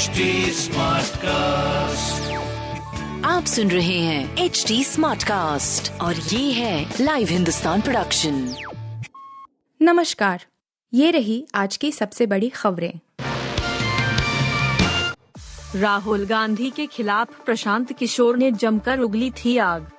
HD cast आप सुन रहे हैं एच डी स्मार्ट कास्ट और ये है लाइव हिंदुस्तान प्रोडक्शन नमस्कार। ये रही आज की सबसे बड़ी खबरें। राहुल गांधी के खिलाफ प्रशांत किशोर ने जमकर उगली थी आग।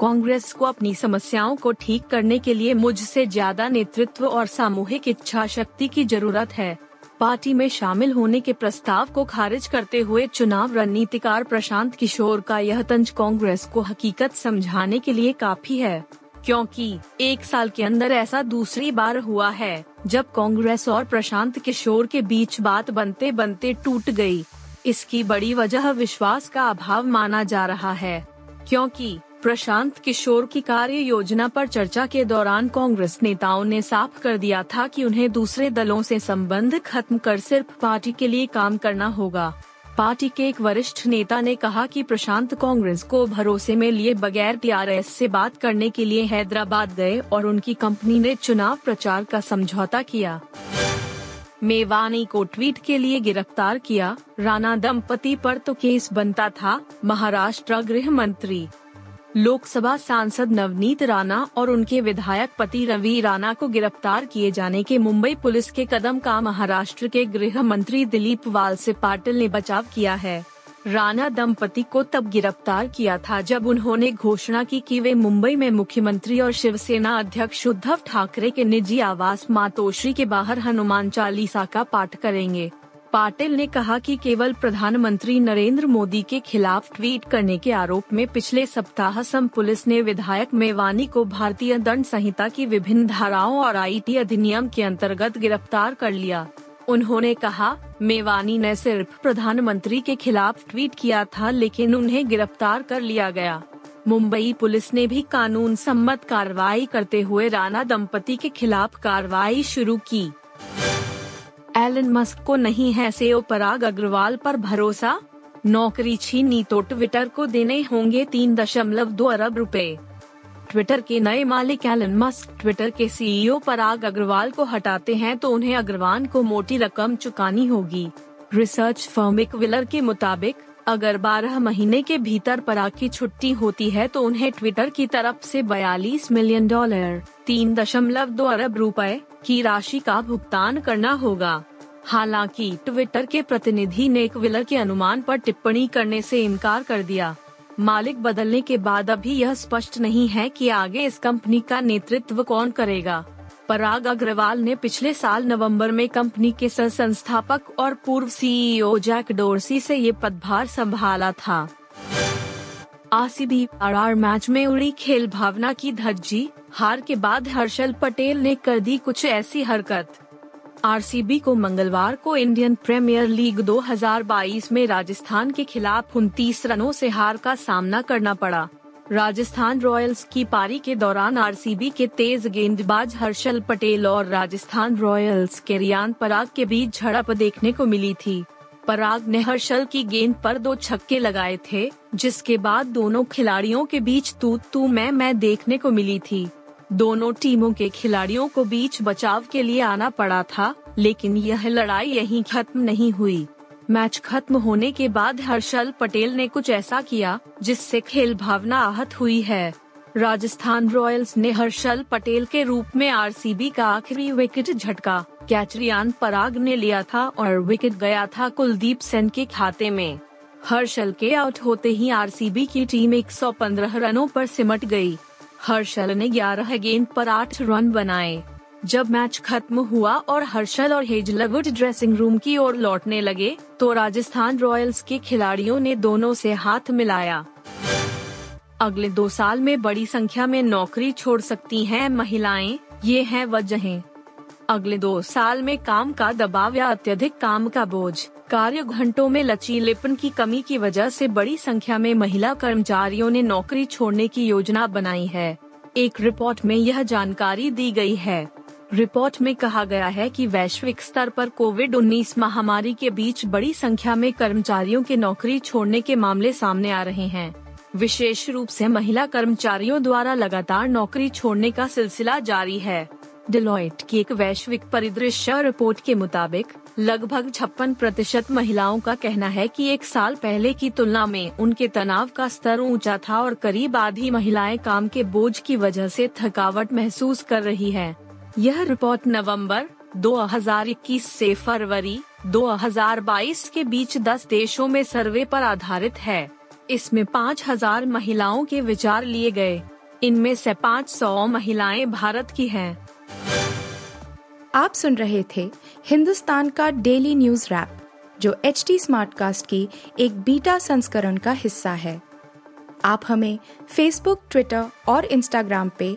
कांग्रेस को अपनी समस्याओं को ठीक करने के लिए मुझसे ज़्यादा नेतृत्व और सामूहिक इच्छा शक्ति की ज़रूरत है। पार्टी में शामिल होने के प्रस्ताव को खारिज करते हुए चुनाव रणनीतिकार प्रशांत किशोर का यह तंज कांग्रेस को हकीकत समझाने के लिए काफ़ी है क्योंकि एक साल के अंदर ऐसा दूसरी बार हुआ है, जब कांग्रेस और प्रशांत किशोर के बीच बात बनते बनते टूट गई। इसकी बड़ी वजह विश्वास का अभाव माना जा रहा है क्योंकि प्रशांत किशोर की कार्य योजना पर चर्चा के दौरान कांग्रेस नेताओं ने साफ़ कर दिया था कि उन्हें दूसरे दलों से संबंध खत्म कर सिर्फ़ पार्टी के लिए काम करना होगा। पार्टी के एक वरिष्ठ नेता ने कहा कि प्रशांत कांग्रेस को भरोसे में लिए बगैर टीआरएस से बात करने के लिए हैदराबाद गए और उनकी कंपनी ने चुनाव प्रचार का समझौता किया। मेवानी को ट्वीट के लिए गिरफ़्तार किया। राणा दंपति पर तो केस बनता था, महाराष्ट्र गृह मंत्री लोकसभा सांसद नवनीत राणा और उनके विधायक पति रवि राणा को गिरफ़्तार किए जाने के मुंबई पुलिस के कदम का महाराष्ट्र के गृह मंत्री दिलीप वाल से पाटिल ने बचाव किया है। राणा दंपति को तब गिरफ़्तार किया था जब उन्होंने घोषणा की कि वे मुंबई में मुख्यमंत्री और शिवसेना अध्यक्ष उद्धव ठाकरे के निजी आवास मातोश्री के बाहर हनुमान चालीसा का पाठ करेंगे। पाटिल ने कहा कि केवल प्रधानमंत्री नरेंद्र मोदी के खिलाफ ट्वीट करने के आरोप में पिछले सप्ताह सम पुलिस ने विधायक मेवानी को भारतीय दंड संहिता की विभिन्न धाराओं और आईटी अधिनियम के अंतर्गत गिरफ़्तार कर लिया। उन्होंने कहा, मेवानी ने सिर्फ़ प्रधानमंत्री के खिलाफ ट्वीट किया था लेकिन उन्हें गिरफ़्तार कर लिया गया। मुंबई पुलिस ने भी कानून सम्मत कार्रवाई करते हुए राणा दंपति के खिलाफ कार्रवाई शुरू की। एलन मस्क को नहीं है सेओ पराग अग्रवाल पर भरोसा नौकरी छीनी तो ट्विटर को देने होंगे तीन दशमलव दो अरब रुपए। ट्विटर के नए मालिक एलन मस्क, ट्विटर के सीईओ पराग अग्रवाल को हटाते हैं तो उन्हें अग्रवाल को मोटी रकम चुकानी होगी रिसर्च फर्म विलर के मुताबिक अगर 12 महीने के भीतर पराग की छुट्टी होती है तो उन्हें ट्विटर की तरफ़ से 42 मिलियन डॉलर, तीन दशमलव दो अरब रुपए की राशि का भुगतान करना होगा। हालाँकि ट्विटर के प्रतिनिधि ने एक विलर के अनुमान पर टिप्पणी करने से इनकार कर दिया। मालिक बदलने के बाद अभी यह स्पष्ट नहीं है कि आगे इस कंपनी का नेतृत्व कौन करेगा। पराग अग्रवाल ने पिछले साल नवंबर में कंपनी के सह संस्थापक और पूर्व सीईओ जैक डोरसी से ये पदभार संभाला था। आरसीबी आर मैच में उड़ी खेल भावना की धज्जी, हार के बाद हर्षल पटेल ने कर दी कुछ ऐसी हरकत। आरसीबी को मंगलवार को इंडियन प्रीमियर लीग 2022 में राजस्थान के खिलाफ उनतीस रनों से हार का सामना करना पड़ा। राजस्थान रॉयल्स की पारी के दौरान आरसीबी के तेज गेंदबाज हर्षल पटेल और राजस्थान रॉयल्स के रियान पराग के बीच झड़प देखने को मिली थी। पराग ने हर्षल की गेंद पर दो छक्के लगाए थे, जिसके बाद दोनों खिलाड़ियों के बीच तू तू मैं मैं देखने को मिली थी। दोनों टीमों के खिलाड़ियों को बीच बचाव के लिए आना पड़ा था, लेकिन यह लड़ाई यहीं खत्म नहीं हुई। मैच खत्म होने के बाद हर्षल पटेल ने कुछ ऐसा किया, जिससे खेल भावना आहत हुई है। राजस्थान रॉयल्स ने हर्षल पटेल के रूप में आरसीबी का आखिरी विकेट झटका। कैचरियान पराग ने लिया था और विकेट गया था कुलदीप सेन के खाते में। हर्षल के आउट होते ही आरसीबी की टीम 115 रनों पर सिमट गई। हर्षल ने 11 गेंद पर 8 रन बनाए। जब मैच खत्म हुआ और हर्षल और हेजलवुड ड्रेसिंग रूम की ओर लौटने लगे तो राजस्थान रॉयल्स के खिलाड़ियों ने दोनों से हाथ मिलाया। अगले दो साल में बड़ी संख्या में नौकरी छोड़ सकती हैं महिलाएँ, ये है वजहें। अगले दो साल में काम का दबाव या अत्यधिक काम का बोझ कार्य घंटों में लचीलेपन की कमी की वजह से बड़ी संख्या में महिला कर्मचारियों ने नौकरी छोड़ने की योजना बनाई है। एक रिपोर्ट में यह जानकारी दी गई है। रिपोर्ट में कहा गया है कि वैश्विक स्तर पर कोविड 19 महामारी के बीच बड़ी संख्या में कर्मचारियों के नौकरी छोड़ने के मामले सामने आ रहे हैं विशेष रूप से महिला कर्मचारियों द्वारा लगातार नौकरी छोड़ने का सिलसिला जारी है डिलॉइट की एक वैश्विक परिदृश्य रिपोर्ट के मुताबिक, लगभग छप्पन प्रतिशत महिलाओं का कहना है कि एक साल पहले की तुलना में उनके तनाव का स्तर ऊँचा था और करीब आधी महिलाएँ काम के बोझ की वजह से थकावट महसूस कर रही हैं। यह रिपोर्ट नवंबर 2021 से फरवरी 2022 के बीच 10 देशों में सर्वे पर आधारित है। इसमें 5000 महिलाओं के विचार लिए गए। इनमें से 500 महिलाएँ भारत की हैं। आप सुन रहे थे हिंदुस्तान का डेली न्यूज़ रैप जो एच टी स्मार्टकास्ट की एक बीटा संस्करण का हिस्सा है। आप हमें फेसबुक ट्विटर और इंस्टाग्राम पे